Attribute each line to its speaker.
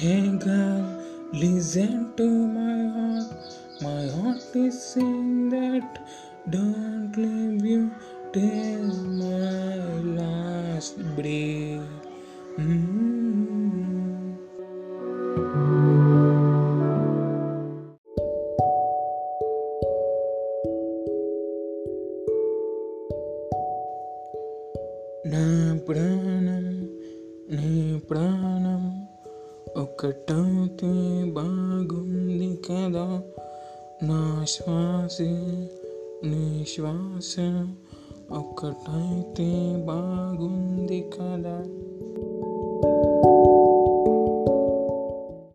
Speaker 1: Hey girl, listen to my heart. My heart is saying that don't leave you till my last breath. Mm. నా ప్రాణం నీ ప్రాణం बान्ति कदा नाश्वास निवास ओते बान्ति कदा